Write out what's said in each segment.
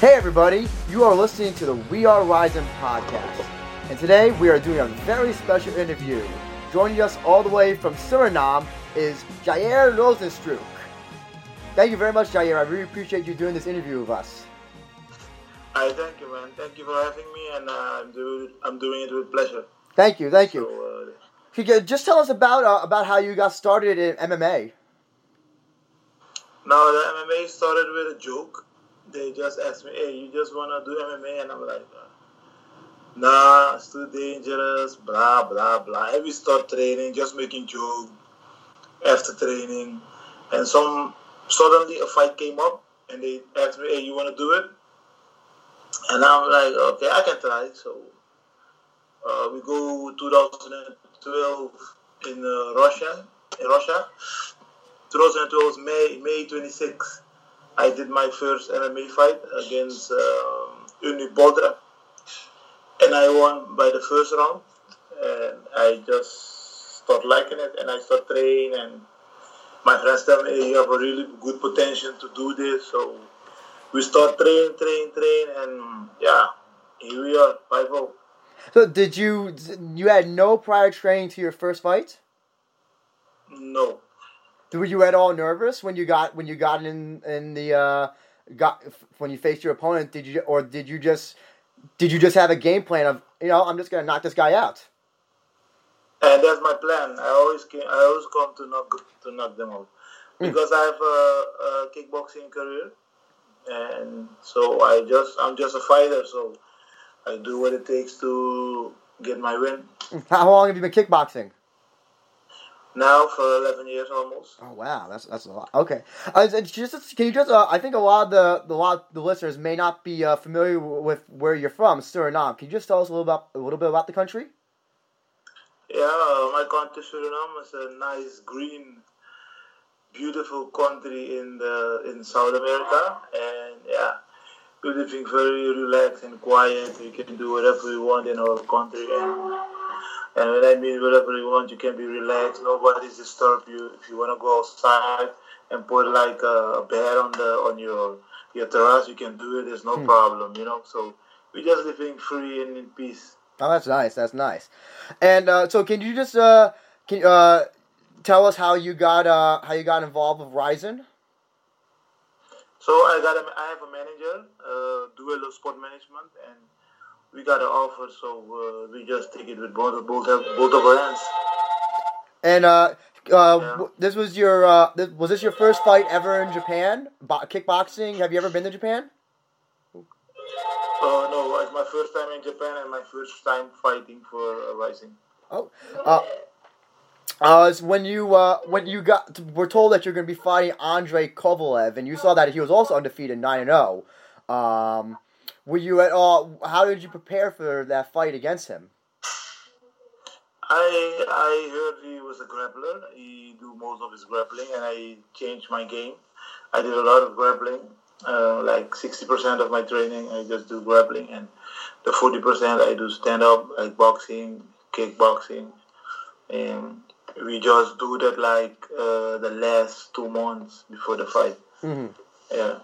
Hey everybody, you are listening to the We Are Rising podcast. And today we are doing a very special interview. Joining us all the way from Suriname is Jair Rozenstruik. Thank you very much, Jair. I really appreciate you doing this interview with us. Hi, thank you, man. Thank you for having me, and uh, I'm, doing, I'm doing it with pleasure. Thank you, thank you. So, uh, you just tell us about uh, about how you got started in MMA? now, the MMA started with a joke. They just asked me, hey, you just want to do MMA? And I'm like, nah, it's too dangerous, blah, blah, blah. We start training, just making joke after training. And some suddenly a fight came up, and they asked me, hey, you want to do it? And I'm like, okay, I can try. So uh, we go 2012 in uh, Russia, in Russia. 2012 May May 26. I did my first MMA fight against um, Uni Bodra, and I won by the first round. And I just start liking it, and I start training. And my friends tell me, "You have a really good potential to do this." So we start train, train, train, and yeah, here we are, five oh. So did you you had no prior training to your first fight? No, Were you at all nervous when you got when you got in in the uh, got when you faced your opponent? Did you or did you just did you just have a game plan of you know I'm just gonna knock this guy out? and that's my plan. I always came, I always come to knock to knock them out because I have a, a kickboxing career, and so I just I'm just a fighter. So I do what it takes to get my win. How long have you been kickboxing? Now for 11 years almost. Oh wow, that's that's a lot. Okay, uh, just can you just uh, I think a lot of the the lot of the listeners may not be uh, familiar with where you're from, Suriname. Can you just tell us a little about a little bit about the country? Yeah, uh, my country Suriname is a nice green, beautiful country in the in South America, and yeah, we're living very relaxed and quiet. We can do whatever we want in our country, and and when I mean whatever you want, you can be relaxed. Nobody's disturb you. If you want to go outside and put like a bed on the on your your terrace, you can do it. There's no problem, you know. So we're just living free and in peace. Oh, that's nice. That's nice. And uh, so, can you just uh, can uh, tell us how you got uh, how you got involved with Rizin? So I got a, I have a manager, uh, Duello Sport Management, and we got an offer. So uh, we just take it with both both of, both of our hands. And uh, uh, Yeah. w- this was your uh, th- was this your first fight ever in Japan? Bo- kickboxing? Have you ever been to Japan? Uh, no, it's my first time in Japan and my first time fighting for uh, Rizin. Oh, uh, uh, when you uh, when you got were told that you're going to be fighting Andre Kovalev, and you saw that he was also undefeated, nine and zero. Um, were you at all? How did you prepare for that fight against him? I I heard he was a grappler. He do most of his grappling, and I changed my game. I did a lot of grappling. Uh, like sixty percent of my training, I just do grappling, and the forty percent I do stand up, like boxing, kickboxing, and we just do that like uh, the last two months before the fight. Mhm. Yeah.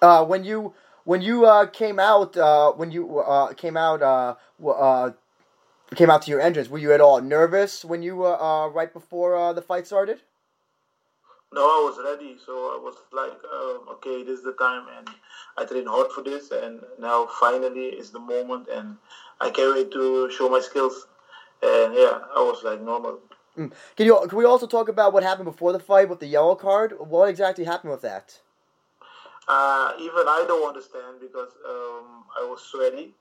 Uh, when you when you uh, came out uh, when you uh, came out uh, uh, came out to your entrance, were you at all nervous when you uh, uh, right before uh, the fight started? No, I was ready, so I was like, um, okay, this is the time, and I trained hard for this, and now finally is the moment, and I can't wait to show my skills. And yeah, I was like normal. Can you can we also talk about what happened before the fight with the yellow card? What exactly happened with that? Uh, even I don't understand because um, I was sweaty.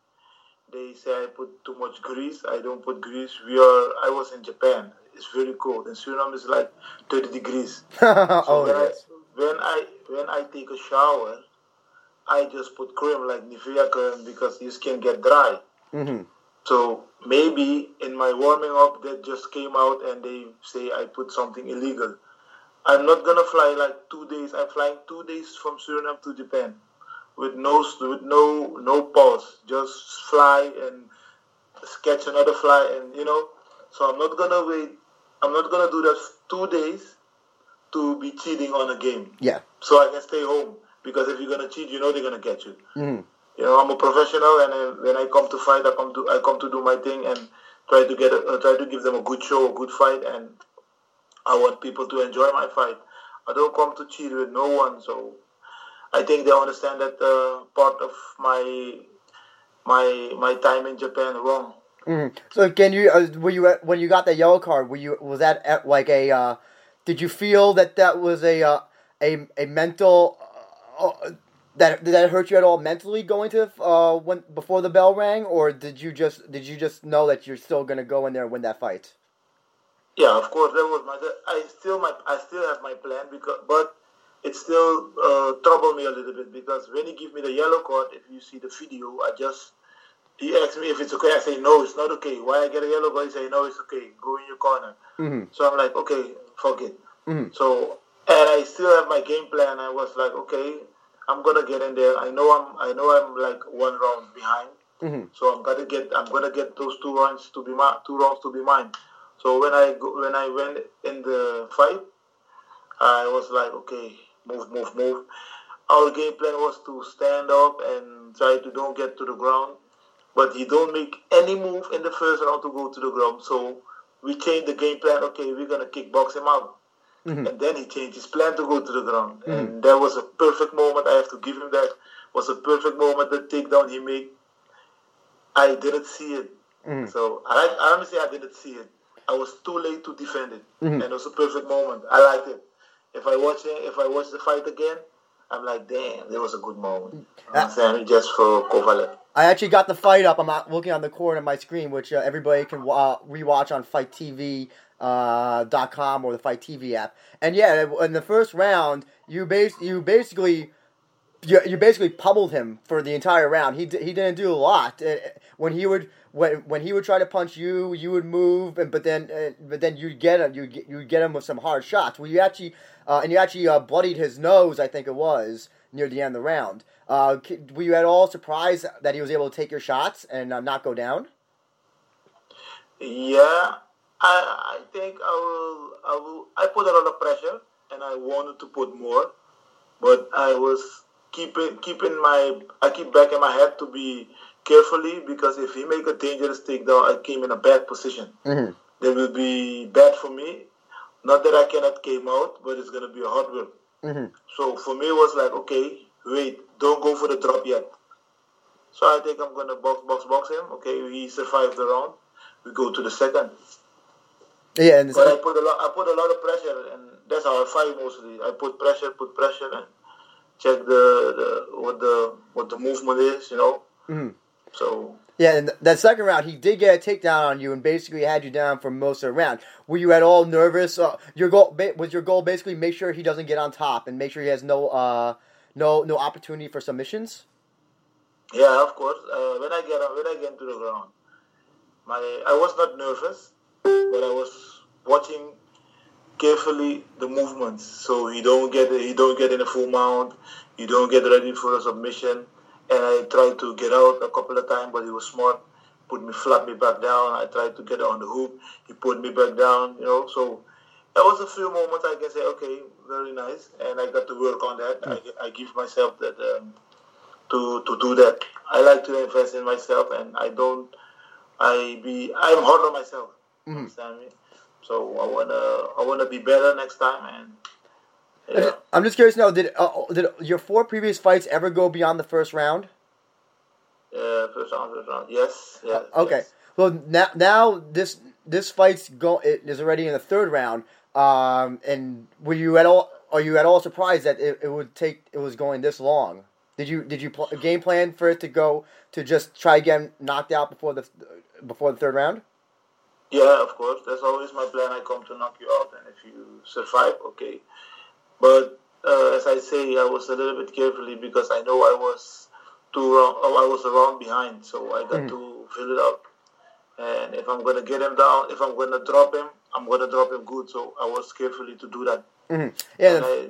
They say I put too much grease. I don't put grease. We are. I was in Japan. It's very cold. In Suriname, it's like 30 degrees. So oh when, yes. I, when I when I take a shower, I just put cream like Nivea cream because your skin get dry. hmm So maybe in my warming up that just came out and they say I put something illegal. I'm not gonna fly like two days. I'm flying two days from Suriname to Japan with no with no no pause. Just fly and sketch another fly and you know. So I'm not gonna wait. I'm not gonna do that two days to be cheating on a game. Yeah. So I can stay home because if you're gonna cheat, you know they're gonna get you. hmm you know, I'm a professional, and uh, when I come to fight, I come to I come to do my thing and try to get a, uh, try to give them a good show, a good fight, and I want people to enjoy my fight. I don't come to cheat with no one, so I think they understand that uh, part of my my my time in Japan wrong. Mm-hmm. So can you uh, were you at, when you got that yellow card? Were you was that at like a? Uh, did you feel that that was a uh, a a mental uh, uh, that did that hurt you at all mentally going to uh when before the bell rang, or did you just did you just know that you're still gonna go in there and win that fight? Yeah, of course. That was my. I still my. I still have my plan because, but it still uh, troubled me a little bit because when he give me the yellow card, if you see the video, I just he asked me if it's okay. I say no, it's not okay. Why I get a yellow card? He say no, it's okay. Go in your corner. Mm-hmm. So I'm like, okay, fuck it. Mm-hmm. So and I still have my game plan. I was like, okay, I'm gonna get in there. I know I'm I know I'm like one round behind. Mm-hmm. So I'm gonna get I'm gonna get those two rounds to be my two rounds to be mine. So when I go, when I went in the fight, I was like, okay, move, move, move. Our game plan was to stand up and try to don't get to the ground, but he don't make any move in the first round to go to the ground. So we changed the game plan. Okay, we're gonna kickbox him out. Mm-hmm. And then he changed his plan to go to the ground. Mm-hmm. And that was a perfect moment. I have to give him that. Was a perfect moment. The takedown he made. I didn't see it. Mm-hmm. So I, honestly, I didn't see it. I was too late to defend it, mm-hmm. and it was a perfect moment. I liked it. If I watch it, if I watch the fight again, I'm like, damn, there was a good moment. I'm saying just for Kovalev. I actually got the fight up. I'm looking on the corner of my screen, which uh, everybody can uh, rewatch on FITE TV uh, dot com or the FITE TV app. And yeah, in the first round, you base you basically you, you basically pummeled him for the entire round. He he didn't do a lot. Uh, when he would when when he would try to punch you, you would move, and but then uh, but then you'd get him you you get him with some hard shots. Well, you actually uh, and you actually uh, bloodied his nose, I think it was near the end of the round. Uh, were you at all surprised that he was able to take your shots and uh, not go down? Yeah, I I think I will I will I put a lot of pressure and I wanted to put more, but I was keeping keeping my I keep back in my head to be carefully because if he make a dangerous takedown, I came in a bad position. Mm-hmm. That will be bad for me. Not that I cannot came out, but it's gonna be a hard work. Mm-hmm. So for me, it was like, okay, wait, don't go for the drop yet. So I think I'm gonna box, box, box him. Okay, he survived the round. We go to the second. Yeah, and but I put a lot. I put a lot of pressure, and that's how I fight mostly. I put pressure, put pressure, and check the, the what the what the movement is. You know. Mm-hmm. So yeah, and that second round, he did get a takedown on you and basically had you down for most of the round. Were you at all nervous? Uh, your goal was your goal basically make sure he doesn't get on top and make sure he has no uh, no no opportunity for submissions. Yeah, of course. Uh, when I get when I get to the ground, my I was not nervous, but I was watching carefully the movements so you don't get you don't get in a full mount, you don't get ready for a submission and I tried to get out a couple of times, but he was smart, put me flat me back down. I tried to get on the hoop, he put me back down, you know. So that was a few moments I can say, okay, very nice, and I got to work on that. I, I give myself that um, to to do that. I like to invest in myself, and I don't. I be I'm hard on myself. Mm-hmm. Understand me? So I wanna I wanna be better next time, and yeah. I'm just curious now. Did uh, did your four previous fights ever go beyond the first round? Yeah, first round, first round. Yes. yes uh, okay. Yes. Well, now now this this fight's go it is already in the third round. Um, and were you at all are you at all surprised that it, it would take it was going this long? Did you did you pl- game plan for it to go to just try again knocked out before the before the third round? Yeah, of course. That's always my plan. I come to knock you out, and if you survive, okay. But uh, as I say, I was a little bit carefully because I know I was too wrong. Oh, I was around behind, so I got mm. to fill it up. And if I'm gonna get him down, if I'm gonna drop him, I'm gonna drop him good. So I was carefully to do that. Mm-hmm. Yeah. And I,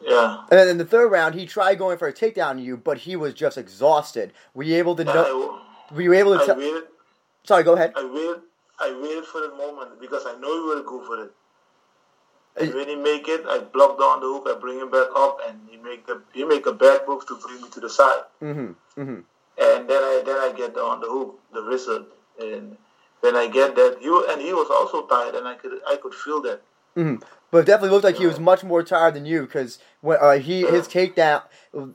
yeah. And then in the third round, he tried going for a takedown on you, but he was just exhausted. Were you able to know? were you able to? T- Sorry, go ahead. I waited. I waited for the moment because I know you will go for it. And when he make it, I block down the hook, I bring him back up, and he make the he make a bad move to bring me to the side. Mm-hmm. Mm-hmm. And then I then I get on the hook, the whistle, and when I get that, he and he was also tired, and I could I could feel that. Mm-hmm. But it definitely looked like he was much more tired than you because when uh, he his takedown,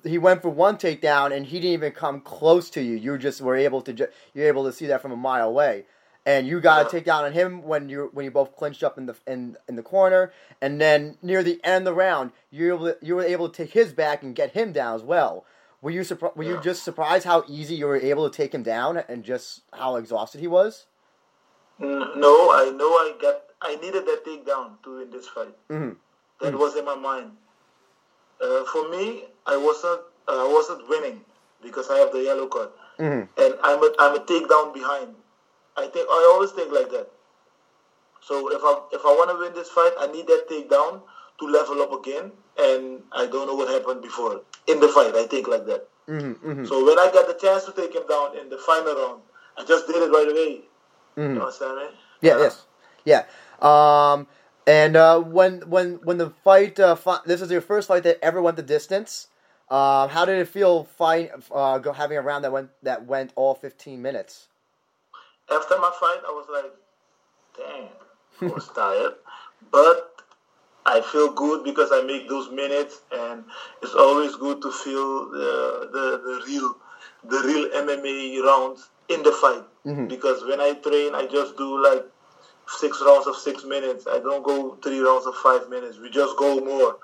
he went for one takedown and he didn't even come close to you. You just were able to ju- you're able to see that from a mile away, and you got a takedown on him when you when you both clinched up in the in in the corner, and then near the end of the round, you were able to, you were able to take his back and get him down as well. Were you surprised? Were you just surprised how easy you were able to take him down and just how exhausted he was? No, I know I got I needed that takedown to win this fight. Mhm. That was in my mind. Uh, for me, I wasn't uh, I wasn't winning because I have the yellow card, Mhm. and I'm a I'm a takedown behind. I think I always think like that. So if I if I want to win this fight, I need that takedown to level up again, and I don't know what happened before in the fight. I think like that. Mhm. Mhm. So when I got the chance to take him down in the final round, I just did it right away. Mhm. You understand me? Yeah, Uh, yes, yeah. Um, and uh, when when when the fight, uh, fi- this is your first fight that ever went the distance. Um, how did it feel fight, uh, go, having a round that went that went all fifteen minutes? After my fight, I was like, damn, I was tired. But I feel good because I make those minutes, and it's always good to feel the the, the real the real MMA rounds in the fight. Mhm. Because when I train, I just do like six rounds of six minutes. I don't go three rounds of five minutes. We just go more.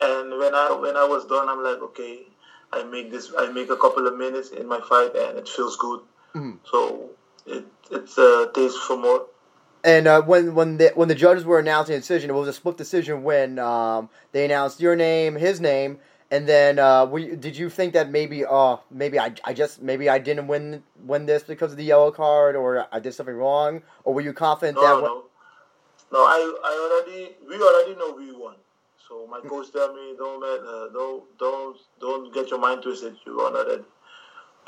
And when I when I was done, I'm like, okay, I make this. I make a couple of minutes in my fight, and it feels good. Mhm. So it it's a taste for more. And uh, when when the when the judges were announcing a decision, it was a split decision when um, they announced your name, his name, and then uh, you, did you think that maybe oh maybe I, I just maybe I didn't win win this because of the yellow card or I did something wrong or were you confident No, that no, no. I I already we already know we won. So my coach tell me don't let uh, don't don't don't get your mind twisted. You won already.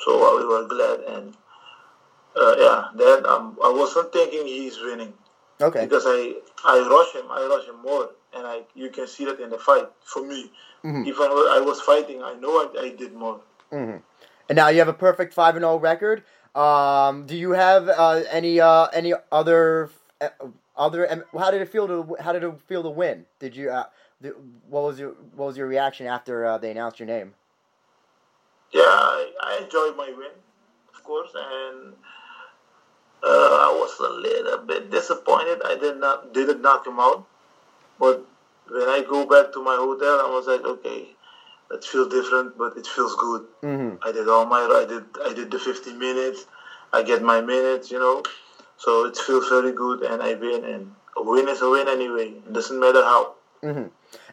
So uh, we were glad and uh, yeah. Then um, I wasn't thinking he's winning okay because I I rush him. I rush him more, and I you can see that in the fight. For me, Mhm. even when I was fighting, I know I, I did more. hmm And now you have a perfect five and zero record. Um, do you have uh, any uh, any other uh, other? How did it feel to How did it feel to win? Did you? Uh, th- what was your What was your reaction after uh, they announced your name? Yeah, I, I enjoyed my win, of course, and I was a little bit disappointed. I did not didn't knock him out, but when I go back to my hotel, I was like, okay, it feels different, but it feels good. Mm-hmm. I did all my I did I did the 50 minutes. I get my minutes, you know, so it feels very good, and I win, and a win is a win anyway. It doesn't matter how. Mm-hmm.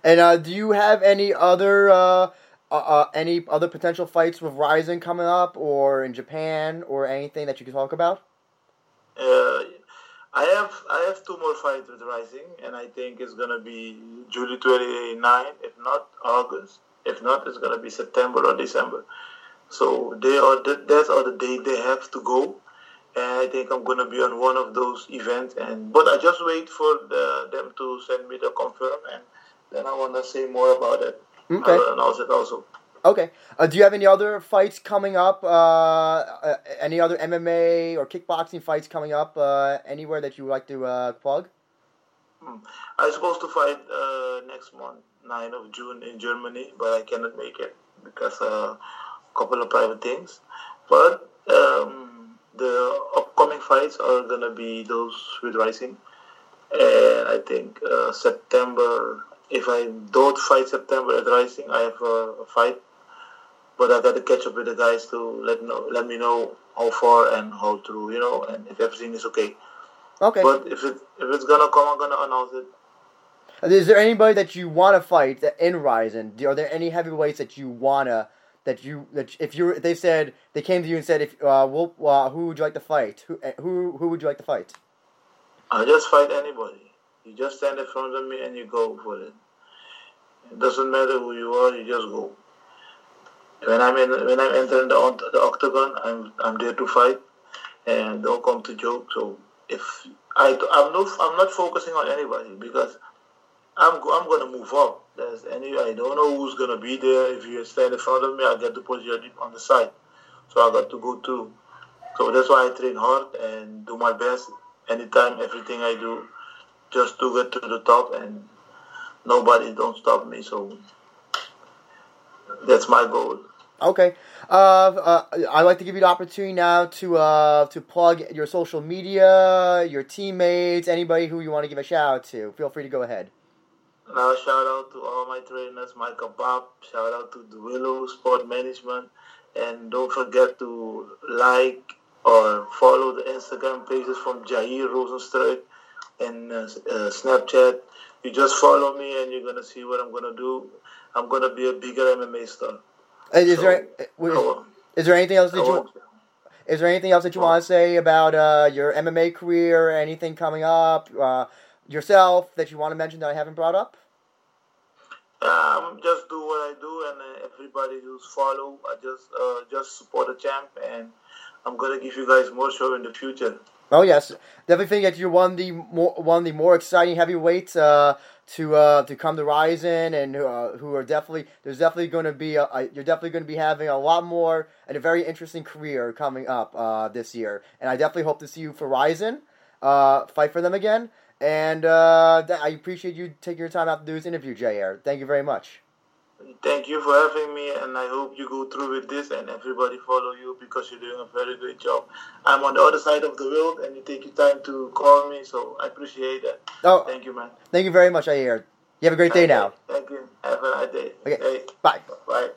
And uh, do you have any other uh, uh, uh, any other potential fights with Rizin coming up, or in Japan, or anything that you can talk about? Uh, I have I have two more fights with Rizin, and I think it's gonna be July 29, if not August. If not, it's gonna be September or December. So they are the, that's all the date they have to go, and I think I'm gonna be on one of those events. And but I just wait for the, them to send me the confirm, and then I wanna say more about it. Okay. I will announce it also. Okay. Uh, do you have any other fights coming up? Uh, uh, any other MMA or kickboxing fights coming up? Uh, anywhere that you would like to uh, plug? I'm supposed to fight uh, next month, 9 of June in Germany, but I cannot make it because a couple of private things. But um, the upcoming fights are gonna be those with Rizin, and I think September. If I don't fight September at Rizin, I have a fight, but I got to catch up with the guys to let know, let me know how far and how through, you know, and if everything is okay. Okay. But if it if it's gonna come, I'm gonna announce it. Is there anybody that you want to fight in Rizin? Are there any heavyweights that you wanna that you that if you they said they came to you and said if uh, we'll, uh who would you like to fight? Who uh, who who would you like to fight? I just fight anybody. You just stand in front of me and you go for it. It doesn't matter who you are. You just go. When I'm in, when I'm entering the, the octagon, I'm I'm there to fight, and don't come to joke. So if I I'm not I'm not focusing on anybody because I'm I'm gonna move up. There's any I don't know who's gonna be there. If you stand in front of me, I get to you on the side. So I got to go too. So that's why I train hard and do my best anytime, everything I do, just to get to the top and nobody don't stop me. So that's my goal. Okay. Uh, uh, I'd like to give you the opportunity now to uh, to plug your social media, your teammates, anybody who you want to give a shout out to. Feel free to go ahead. Now, shout out to all my trainers, Michael Bob. Shout out to Willow Sport Management. And don't forget to like or follow the Instagram pages from Jair Rozenstruik and uh, uh, Snapchat. You just follow me and you're going to see what I'm going to do. I'm going to be a bigger MMA star. Is, so, there, is, is there anything else that you... Is there anything else that you want to say about uh, your MMA career? Anything coming up? Uh, yourself that you want to mention that I haven't brought up? Um, just do what I do, and uh, everybody who's follow, I just uh, just support the champ, and I'm gonna give you guys more show in the future. Oh yes, definitely think that you're one of the more one of the more exciting heavyweights uh, to uh, to come to Rizin, and uh, who are definitely there's definitely going to be a, a, you're definitely going to be having a lot more and a very interesting career coming up uh, this year, and I definitely hope to see you for Rizin, uh, fight for them again. And uh, I appreciate you taking your time out to do this interview, JR. Thank you very much. Thank you for having me, and I hope you go through with this and everybody follow you because you're doing a very great job. I'm on the other side of the world, and you take your time to call me, so I appreciate that. Oh, thank you, man. Thank you very much, JR. You have a great day now. Thank you. Have a nice day. Okay. Hey. Bye. Bye.